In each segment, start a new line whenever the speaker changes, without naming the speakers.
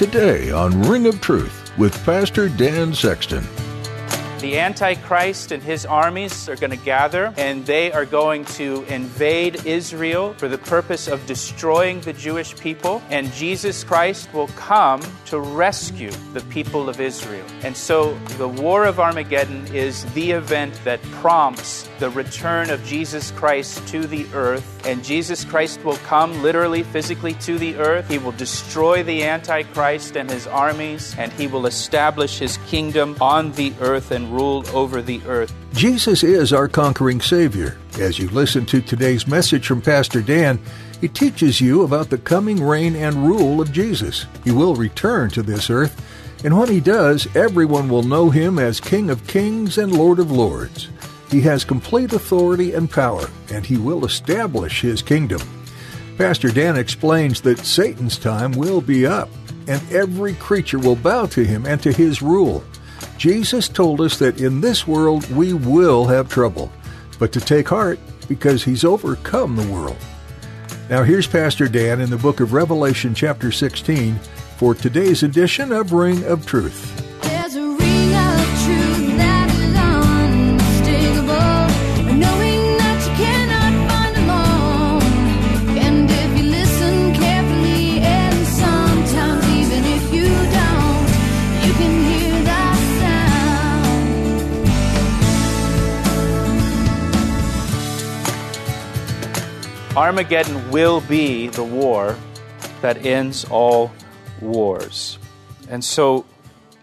Today on Ring of Truth with Pastor Dan Sexton.
The Antichrist and his armies are going to gather and they are going to invade Israel for the purpose of destroying the Jewish people. And Jesus Christ will come to rescue the people of Israel. And so the War of Armageddon is the event that prompts the return of Jesus Christ to the earth. And Jesus Christ will come literally, physically to the earth. He will destroy the Antichrist and his armies, and he will establish his kingdom on the earth and rule over the earth.
Jesus is our conquering Savior. As you listen to today's message from Pastor Dan, he teaches you about the coming reign and rule of Jesus. He will return to this earth, and when he does, everyone will know him as King of Kings and Lord of Lords. He has complete authority and power, and he will establish his kingdom. Pastor Dan explains that Satan's time will be up, and every creature will bow to him and to his rule. Jesus told us that in this world we will have trouble, but to take heart because he's overcome the world. Now here's Pastor Dan in the book of Revelation, chapter 16, for today's edition of Ring of Truth.
Armageddon will be the war that ends all wars. And so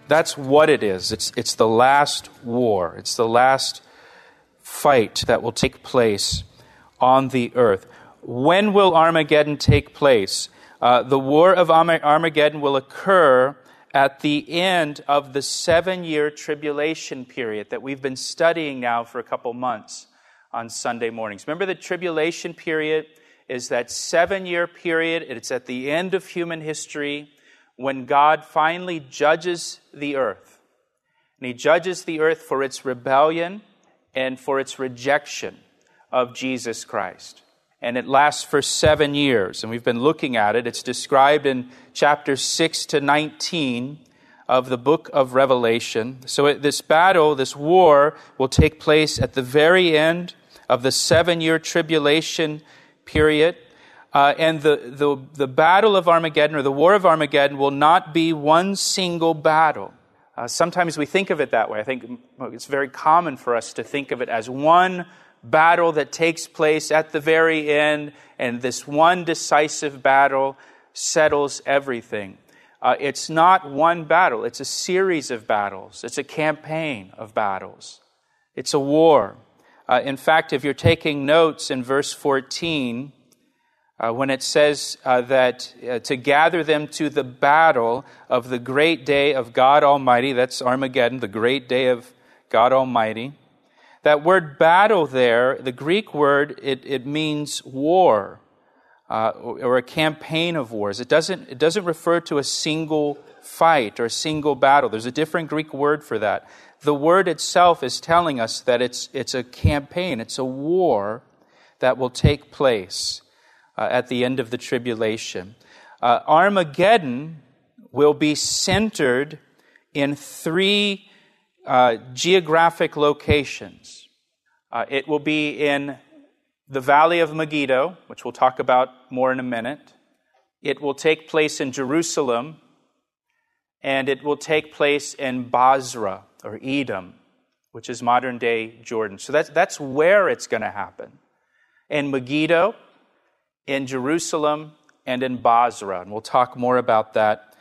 that's what it is. It's, it's the last war, it's the last fight that will take place on the earth. When will Armageddon take place? Uh, the war of Armageddon will occur at the end of the seven year tribulation period that we've been studying now for a couple months on Sunday mornings. Remember, the tribulation period is that seven year period, it's at the end of human history when God finally judges the earth. And He judges the earth for its rebellion and for its rejection of Jesus Christ. And it lasts for seven years. And we've been looking at it. It's described in chapters 6 to 19 of the book of Revelation. So this battle, this war, will take place at the very end of the seven year tribulation period. Uh, and the, the, the battle of Armageddon or the war of Armageddon will not be one single battle. Uh, sometimes we think of it that way. I think it's very common for us to think of it as one battle that takes place at the very end, and this one decisive battle settles everything. Uh, it's not one battle, it's a series of battles, it's a campaign of battles, it's a war. Uh, in fact, if you're taking notes in verse 14, uh, when it says uh, that uh, to gather them to the battle of the great day of God Almighty, that's Armageddon, the great day of God Almighty. That word battle there, the Greek word, it, it means war uh, or, a campaign of wars. It doesn't, it doesn't refer to a single fight or a single battle. There's a different Greek word for that. The word itself is telling us that it's, it's a campaign, it's a war that will take place uh, at the end of the tribulation. Uh, Armageddon will be centered in three uh, geographic locations. Uh, it will be in the Valley of Megiddo, which we'll talk about more in a minute. It will take place in Jerusalem, and it will take place in Bozrah or Edom, which is modern day Jordan. So that's, that's where it's going to happen. In Megiddo, in Jerusalem, and in Bozrah. And we'll talk more about that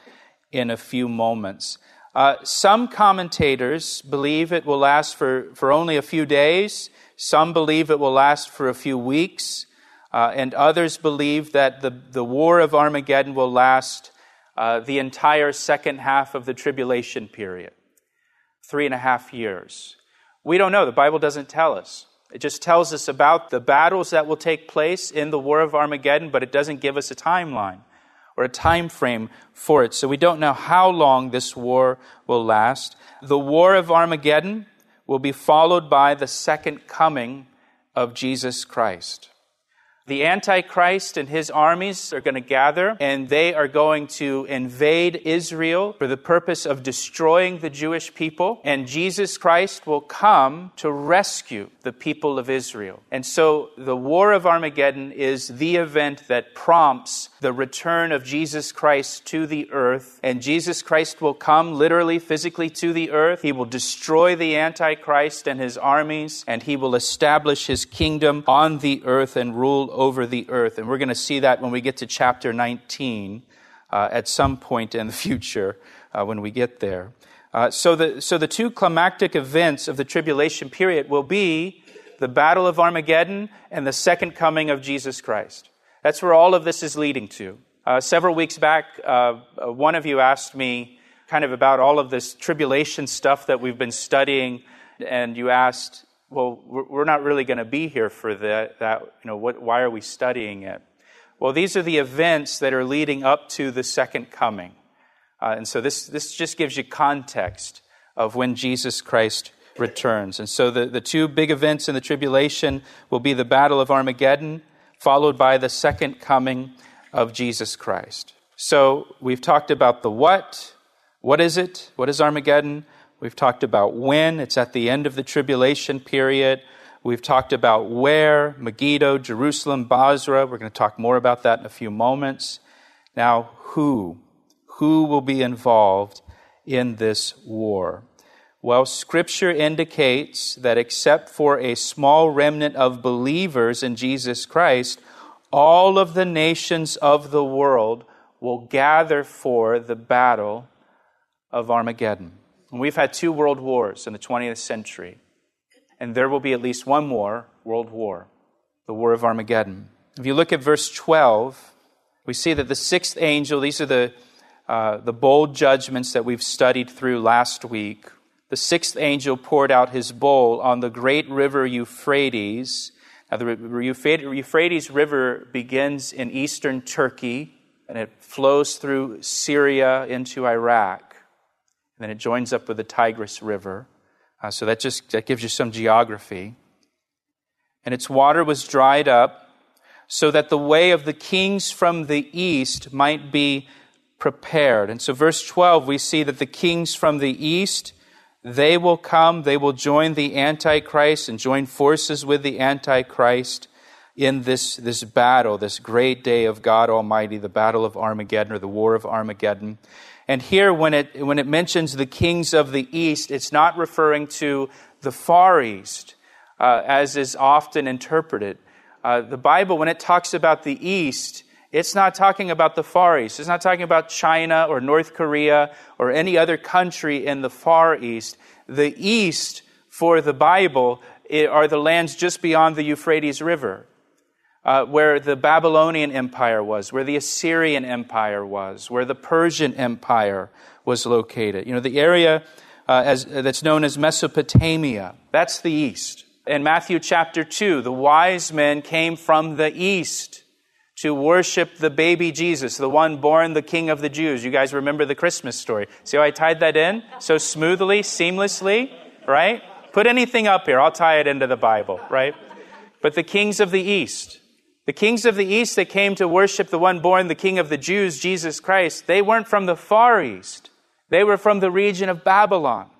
in a few moments. Uh, some commentators believe it will last for, for only a few days. Some believe it will last for a few weeks. Uh, and others believe that the, the war of Armageddon will last uh, the entire second half of the tribulation period three and a half years. We don't know. The Bible doesn't tell us. It just tells us about the battles that will take place in the War of Armageddon, but it doesn't give us a timeline or a time frame for it. So we don't know how long this war will last. The War of Armageddon will be followed by the second coming of Jesus Christ. The Antichrist and his armies are going to gather and they are going to invade Israel for the purpose of destroying the Jewish people. And Jesus Christ will come to rescue the people of Israel. And so the War of Armageddon is the event that prompts the return of Jesus Christ to the earth. And Jesus Christ will come literally, physically to the earth. He will destroy the Antichrist and his armies and he will establish his kingdom on the earth and rule over the earth. And we're going to see that when we get to chapter 19 uh, at some point in the future uh, when we get there. Uh, so, the, so the two climactic events of the tribulation period will be the Battle of Armageddon and the second coming of Jesus Christ. That's where all of this is leading to. Uh, several weeks back, uh, uh, one of you asked me kind of about all of this tribulation stuff that we've been studying, and you asked, well, we're not really going to be here for that. that you know, what, why are we studying it? Well, these are the events that are leading up to the second coming. Uh, and so this, this just gives you context of when Jesus Christ returns. And so the, the two big events in the tribulation will be the Battle of Armageddon, followed by the second coming of Jesus Christ. So we've talked about the what. What is it? What is Armageddon? We've talked about when. It's at the end of the tribulation period. We've talked about where, Megiddo, Jerusalem, Bozrah. We're going to talk more about that in a few moments. Now, who? Who will be involved in this war? Well, Scripture indicates that except for a small remnant of believers in Jesus Christ, all of the nations of the world will gather for the battle of Armageddon. And we've had two world wars in the 20th century, and there will be at least one more world war, the War of Armageddon. If you look at verse 12, we see that the sixth angel, these are the, uh, the bowl judgments that we've studied through last week. The sixth angel poured out his bowl on the great river Euphrates. Now, the Euphrates River begins in eastern Turkey and it flows through Syria into Iraq. And then it joins up with the Tigris River. Uh, so that just that gives you some geography. And its water was dried up so that the way of the kings from the east might be prepared. And so verse 12 we see that the kings from the east they will come, they will join the Antichrist and join forces with the Antichrist in this, this battle, this great day of God Almighty, the battle of Armageddon or the war of Armageddon. And here, when it, when it mentions the kings of the east, it's not referring to the far east, uh, as is often interpreted. Uh, the Bible, when it talks about the east, it's not talking about the Far East. It's not talking about China or North Korea or any other country in the Far East. The East, for the Bible, are the lands just beyond the Euphrates River uh, where the Babylonian Empire was, where the Assyrian Empire was, where the Persian Empire was located. You know, the area uh, as, that's known as Mesopotamia. That's the east. In Matthew chapter 2, the wise men came from the east to worship the baby Jesus, the one born the King of the Jews. You guys remember the Christmas story. See how I tied that in so smoothly, seamlessly, right? Put anything up here, I'll tie it into the Bible, right? But the kings of the east, the kings of the east that came to worship the one born the king of the Jews, Jesus Christ, they weren't from the far east. They were from the region of Babylon,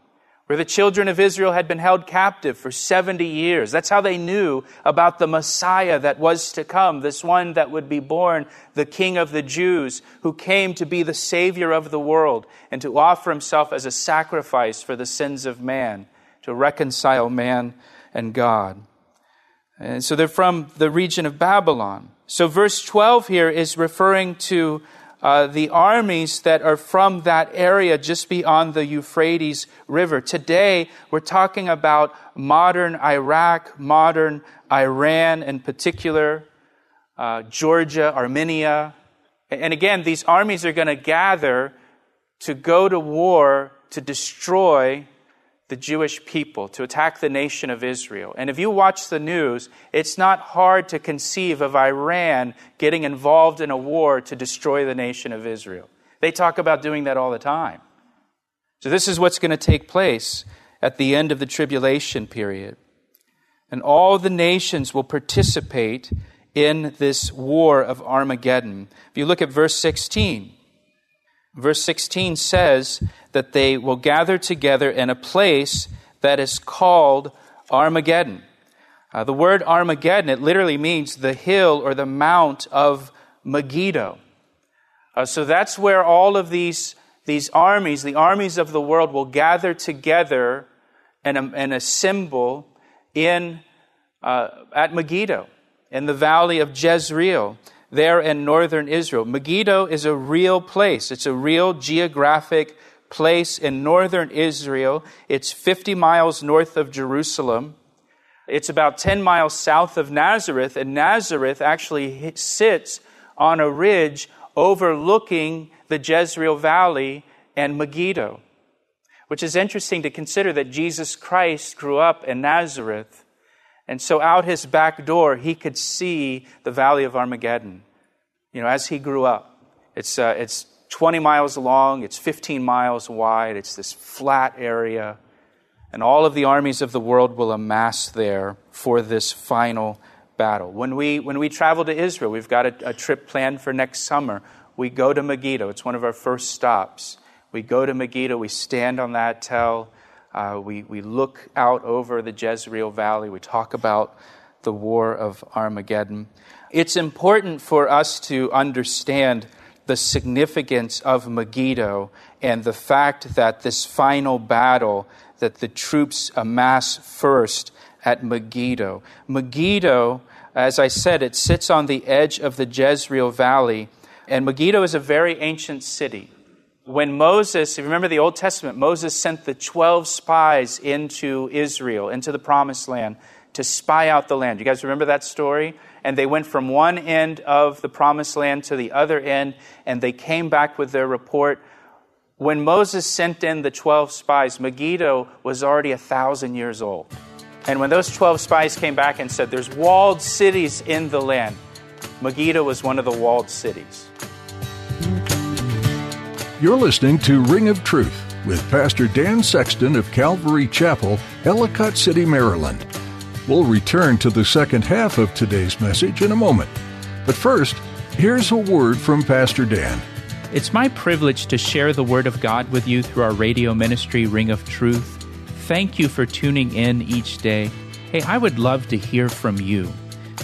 where the children of Israel had been held captive for 70 years. That's how they knew about the Messiah that was to come, this one that would be born, the king of the Jews, who came to be the savior of the world and to offer himself as a sacrifice for the sins of man, to reconcile man and God. And so they're from the region of Babylon. So verse 12 here is referring to uh, the armies that are from that area just beyond the Euphrates River. Today, we're talking about modern Iraq, modern Iran in particular, uh, Georgia, Armenia, And again, these armies are going to gather to go to war to destroy the Jewish people, to attack the nation of Israel. And if you watch the news, it's not hard to conceive of Iran getting involved in a war to destroy the nation of Israel. They talk about doing that all the time. So, this is what's going to take place at the end of the tribulation period. And all the nations will participate in this war of Armageddon. If you look at verse 16, verse 16 says that they will gather together in a place that is called Armageddon. Uh, the word Armageddon, it literally means the hill or the mount of Megiddo. Uh, so that's where all of these, these armies, the armies of the world, will gather together and, and assemble in, uh, at Megiddo, in the valley of Jezreel, there in northern Israel. Megiddo is a real place, it's a real geographic place in northern Israel. It's 50 miles north of Jerusalem. It's about 10 miles south of Nazareth, and Nazareth actually sits on a ridge overlooking the Jezreel Valley and Megiddo, which is interesting to consider that Jesus Christ grew up in Nazareth. And so out his back door, he could see the Valley of Armageddon, you know, as he grew up. It's, uh, it's 20 miles long, it's 15 miles wide, it's this flat area. And all of the armies of the world will amass there for this final battle. When we, when we travel to Israel, we've got a, a trip planned for next summer. We go to Megiddo, it's one of our first stops. We go to Megiddo, we stand on that tell, uh, we, we look out over the Jezreel Valley, we talk about the war of Armageddon. It's important for us to understand the significance of Megiddo and the fact that this final battle that the troops amass first at Megiddo. Megiddo, as I said, it sits on the edge of the Jezreel Valley, and Megiddo is a very ancient city. When Moses, if you remember the Old Testament, Moses sent the 12 spies into Israel, into the promised land, to spy out the land. You guys remember that story? And they went from one end of the promised land to the other end, and they came back with their report. When Moses sent in the 12 spies, Megiddo was already a thousand years old. And when those 12 spies came back and said, There's walled cities in the land, Megiddo was one of the walled cities.
You're listening to Ring of Truth with Pastor Dan Sexton of Calvary Chapel, Ellicott City, Maryland. We'll return to the second half of today's message in a moment. But first, here's a word from Pastor Dan.
It's my privilege to share the Word of God with you through our radio ministry, Ring of Truth. Thank you for tuning in each day. Hey, I would love to hear from you.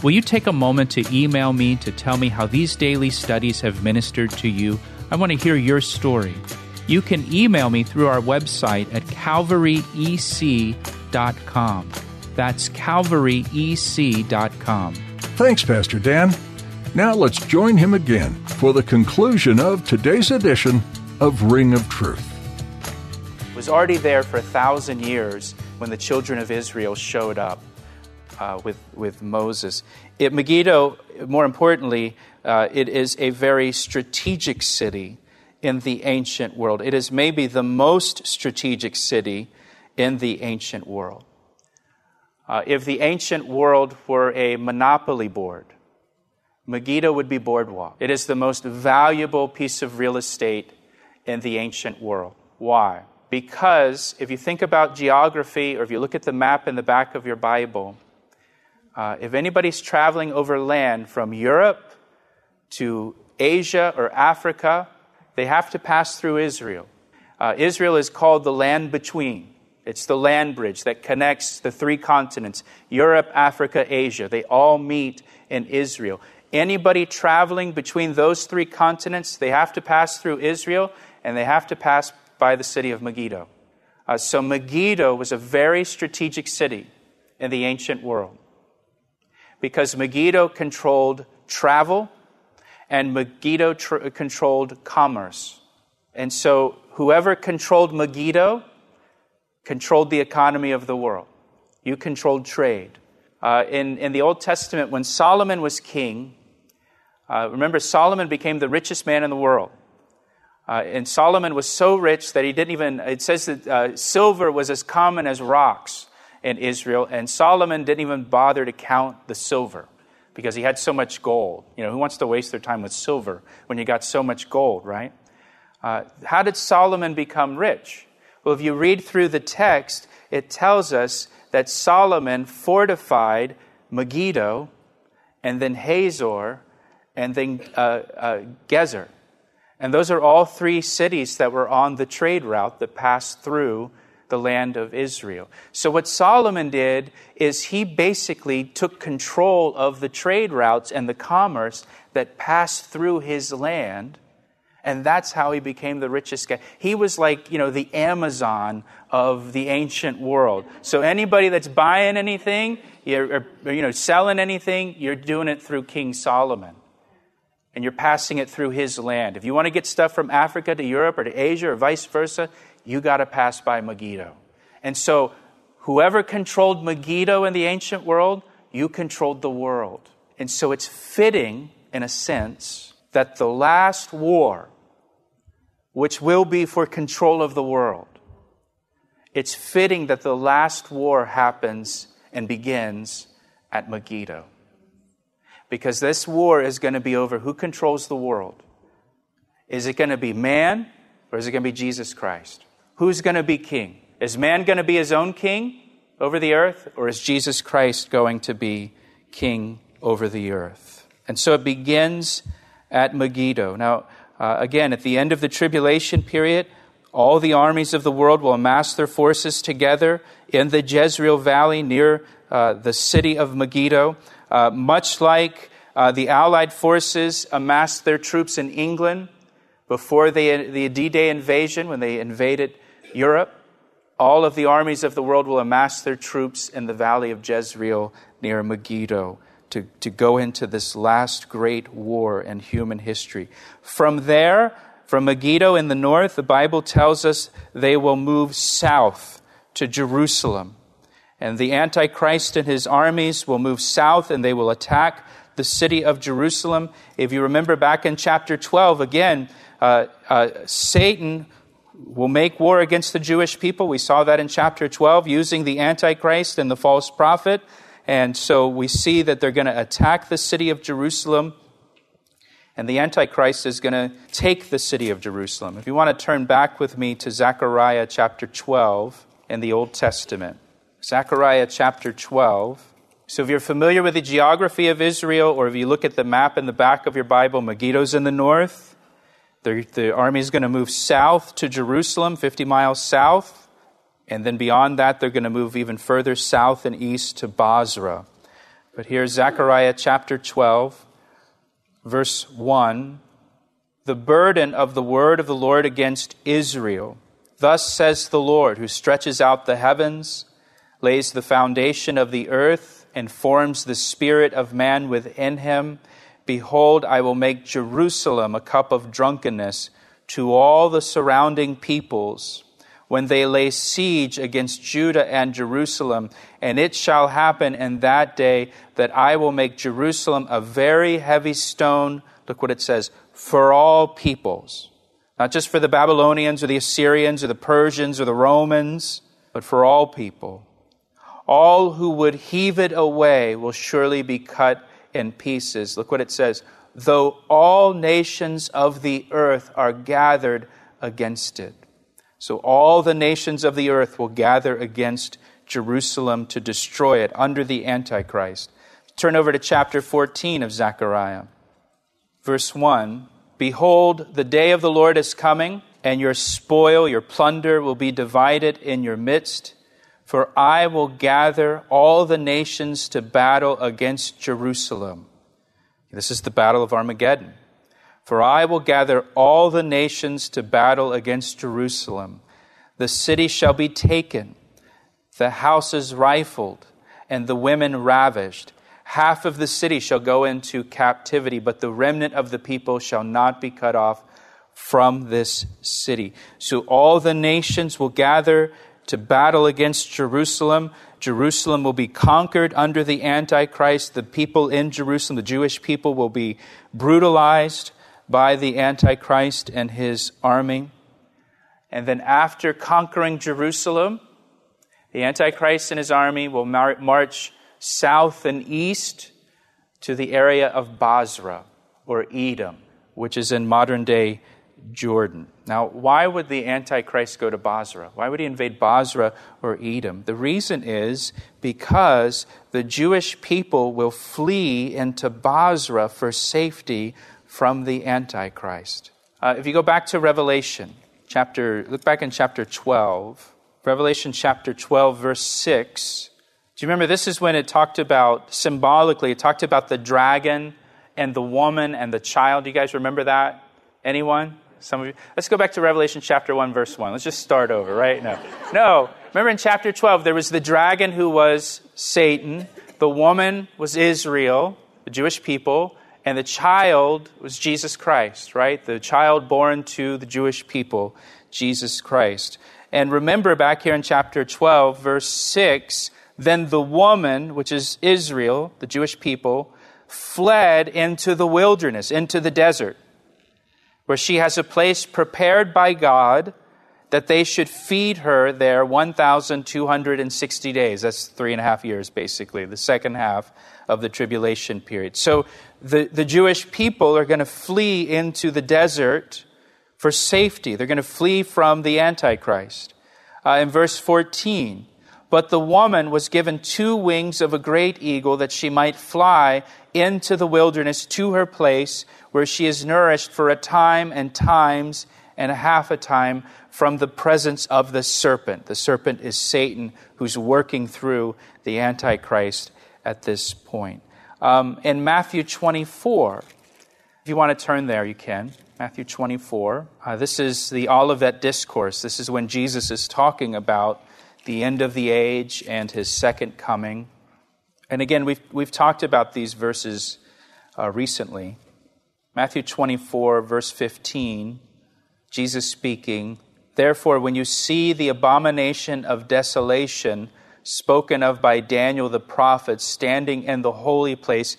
Will you take a moment to email me to tell me how these daily studies have ministered to you? I want to hear your story. You can email me through our website at calvaryec.com. That's calvaryec.com.
Thanks, Pastor Dan. Now let's join him again for the conclusion of today's edition of Ring of Truth.
It was already there for a thousand years when the children of Israel showed up uh, with, with Moses. It, Megiddo, more importantly, uh, it is a very strategic city in the ancient world. It is maybe the most strategic city in the ancient world. Uh, if the ancient world were a monopoly board, Megiddo would be boardwalk. It is the most valuable piece of real estate in the ancient world. Why? Because if you think about geography or if you look at the map in the back of your Bible, uh, if anybody's traveling over land from Europe to Asia or Africa, they have to pass through Israel. Uh, Israel is called the land between. It's the land bridge that connects the three continents Europe, Africa, Asia. They all meet in Israel. Anybody traveling between those three continents, they have to pass through Israel and they have to pass by the city of Megiddo. Uh, so Megiddo was a very strategic city in the ancient world because Megiddo controlled travel and Megiddo tr- controlled commerce. And so whoever controlled Megiddo controlled the economy of the world. You controlled trade. Uh, in, in the Old Testament, when Solomon was king, Uh, remember, Solomon became the richest man in the world. Uh, and Solomon was so rich that he didn't even, it says that uh, silver was as common as rocks in Israel, and Solomon didn't even bother to count the silver because he had so much gold. You know, who wants to waste their time with silver when you got so much gold, right? Uh, how did Solomon become rich? Well, if you read through the text, it tells us that Solomon fortified Megiddo and then Hazor and then uh, uh, Gezer. And those are all three cities that were on the trade route that passed through the land of Israel. So, what Solomon did is he basically took control of the trade routes and the commerce that passed through his land. And that's how he became the richest guy. He was like, you know, the Amazon of the ancient world. So anybody that's buying anything, you're, or, you know, selling anything, you're doing it through King Solomon and you're passing it through his land. If you want to get stuff from Africa to Europe or to Asia or vice versa, you got to pass by Megiddo. And so, whoever controlled Megiddo in the ancient world, you controlled the world. And so, it's fitting, in a sense, that the last war, which will be for control of the world, it's fitting that the last war happens and begins at Megiddo because this war is going to be over who controls the world. Is it going to be man or is it going to be Jesus Christ? Who's going to be king? Is man going to be his own king over the earth or is Jesus Christ going to be king over the earth? And so it begins at Megiddo. Now, uh, again, at the end of the tribulation period, all the armies of the world will amass their forces together in the Jezreel Valley near uh, the city of Megiddo. Uh, much like uh, the Allied forces amassed their troops in England before they, the D Day invasion, when they invaded Europe, all of the armies of the world will amass their troops in the valley of Jezreel near Megiddo to, to go into this last great war in human history. From there, from Megiddo in the north, the Bible tells us they will move south to Jerusalem. And the Antichrist and his armies will move south and they will attack the city of Jerusalem. If you remember back in chapter 12, again, uh, uh, Satan will make war against the Jewish people. We saw that in chapter 12 using the Antichrist and the false prophet. And so we see that they're going to attack the city of Jerusalem. And the Antichrist is going to take the city of Jerusalem. If you want to turn back with me to Zechariah chapter 12 in the Old Testament. Zechariah chapter 12. So, if you're familiar with the geography of Israel, or if you look at the map in the back of your Bible, Megiddo's in the north. The, the army is going to move south to Jerusalem, 50 miles south. And then beyond that, they're going to move even further south and east to Bozrah. But here's Zechariah chapter 12, verse 1. The burden of the word of the Lord against Israel. Thus says the Lord, who stretches out the heavens lays the foundation of the earth, and forms the spirit of man within him, behold, I will make Jerusalem a cup of drunkenness to all the surrounding peoples when they lay siege against Judah and Jerusalem. And it shall happen in that day that I will make Jerusalem a very heavy stone. Look what it says for all peoples. Not just for the Babylonians or the Assyrians or the Persians or the Romans, but for all people. All who would heave it away will surely be cut in pieces. Look what it says. Though all nations of the earth are gathered against it. So all the nations of the earth will gather against Jerusalem to destroy it under the Antichrist. Turn over to chapter 14 of Zechariah. Verse 1 Behold, the day of the Lord is coming, and your spoil, your plunder, will be divided in your midst for I will gather all the nations to battle against Jerusalem. This is the battle of Armageddon. For I will gather all the nations to battle against Jerusalem. The city shall be taken, the houses rifled, and the women ravished. Half of the city shall go into captivity, but the remnant of the people shall not be cut off from this city. So all the nations will gather to battle against Jerusalem. Jerusalem will be conquered under the Antichrist. The people in Jerusalem, the Jewish people, will be brutalized by the Antichrist and his army. And then, after conquering Jerusalem, the Antichrist and his army will mar- march south and east to the area of Bozrah or Edom, which is in modern day Jordan. Now, why would the Antichrist go to Bozrah? Why would he invade Bozrah or Edom? The reason is because the Jewish people will flee into Bozrah for safety from the Antichrist. Uh, if you go back to Revelation, chapter, look back in chapter 12, Revelation chapter 12, verse 6. Do you remember this is when it talked about, symbolically, it talked about the dragon and the woman and the child. Do you guys remember that? Anyone? Some of you. Let's go back to Revelation chapter 1, verse 1. Let's just start over, right? No. No. Remember in chapter 12, there was the dragon who was Satan, the woman was Israel, the Jewish people, and the child was Jesus Christ, right? The child born to the Jewish people, Jesus Christ. And remember back here in chapter 12, verse 6, then the woman, which is Israel, the Jewish people, fled into the wilderness, into the desert where she has a place prepared by God that they should feed her there 1,260 days. That's three and a half years, basically, the second half of the tribulation period. So the, the Jewish people are going to flee into the desert for safety. They're going to flee from the Antichrist. Uh, in verse 14, but the woman was given two wings of a great eagle that she might fly into the wilderness to her place where she is nourished for a time and times and a half a time from the presence of the serpent. The serpent is Satan who's working through the Antichrist at this point. Um, in Matthew 24, if you want to turn there, you can. Matthew 24. Uh, this is the Olivet Discourse. This is when Jesus is talking about the end of the age and his second coming. And again, we've, we've talked about these verses uh, recently. Matthew 24, verse 15, Jesus speaking, Therefore, when you see the abomination of desolation spoken of by Daniel the prophet standing in the holy place,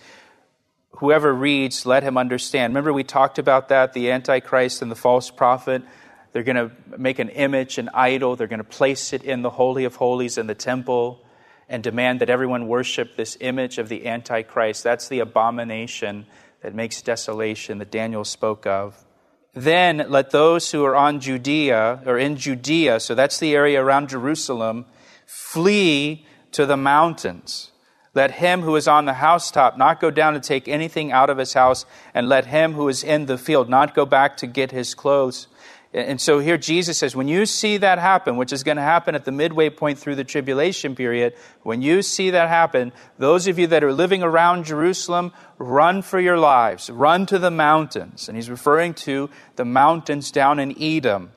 whoever reads, let him understand. Remember, we talked about that the Antichrist and the false prophet. They're going to make an image, an idol. They're going to place it in the Holy of Holies in the temple and demand that everyone worship this image of the Antichrist. That's the abomination that makes desolation that Daniel spoke of. Then let those who are on Judea or in Judea, so that's the area around Jerusalem, flee to the mountains. Let him who is on the housetop not go down to take anything out of his house, and let him who is in the field not go back to get his clothes. And so here Jesus says, when you see that happen, which is going to happen at the midway point through the tribulation period, when you see that happen, those of you that are living around Jerusalem, run for your lives. Run to the mountains. And he's referring to the mountains down in Edom.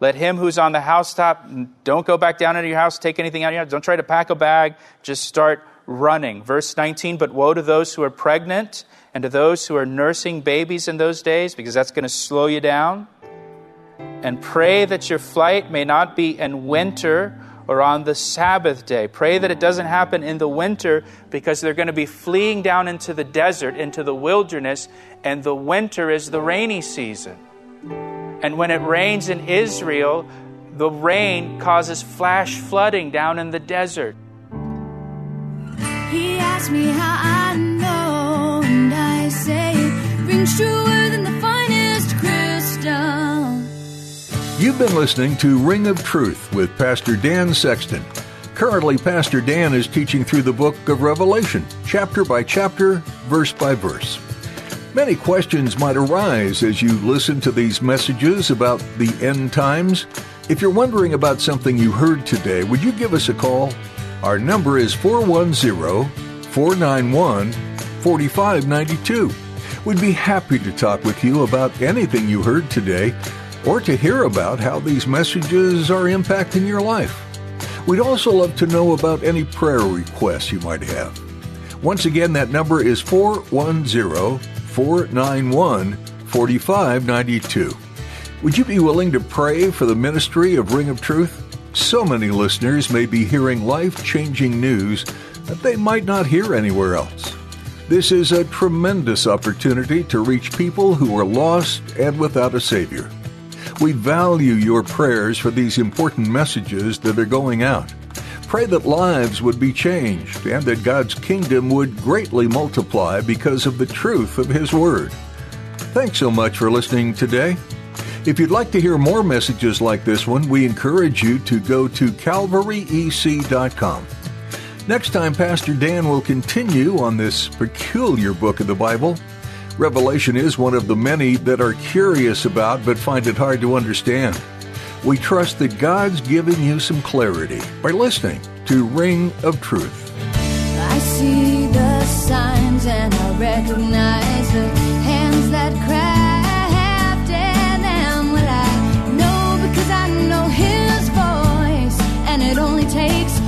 Let him who's on the housetop, don't go back down into your house, take anything out of your house. Don't try to pack a bag. Just start running. Verse 19, but woe to those who are pregnant and to those who are nursing babies in those days, because that's going to slow you down and pray that your flight may not be in winter or on the Sabbath day. Pray that it doesn't happen in the winter because they're going to be fleeing down into the desert, into the wilderness, and the winter is the rainy season. And when it rains in Israel, the rain causes flash flooding down in the desert.
He asked me how I know, and I say rings truer than
You've been listening to Ring of Truth with Pastor Dan Sexton. Currently, Pastor Dan is teaching through the book of Revelation, chapter by chapter, verse by verse. Many questions might arise as you listen to these messages about the end times. If you're wondering about something you heard today, would you give us a call? Our number is 410 491 4592. We'd be happy to talk with you about anything you heard today or to hear about how these messages are impacting your life. We'd also love to know about any prayer requests you might have. Once again, that number is 410 491 4592. Would you be willing to pray for the ministry of Ring of Truth? So many listeners may be hearing life changing news that they might not hear anywhere else. This is a tremendous opportunity to reach people who are lost and without a Savior. We value your prayers for these important messages that are going out. Pray that lives would be changed and that God's kingdom would greatly multiply because of the truth of His Word. Thanks so much for listening today. If you'd like to hear more messages like this one, we encourage you to go to calvaryec.com. Next time, Pastor Dan will continue on this peculiar book of the Bible. Revelation is one of the many that are curious about but find it hard to understand. We trust that God's giving you some clarity by listening to Ring of Truth.
I see the signs and I recognize the hands that crafted them. Well, I know because I know His voice, and it only takes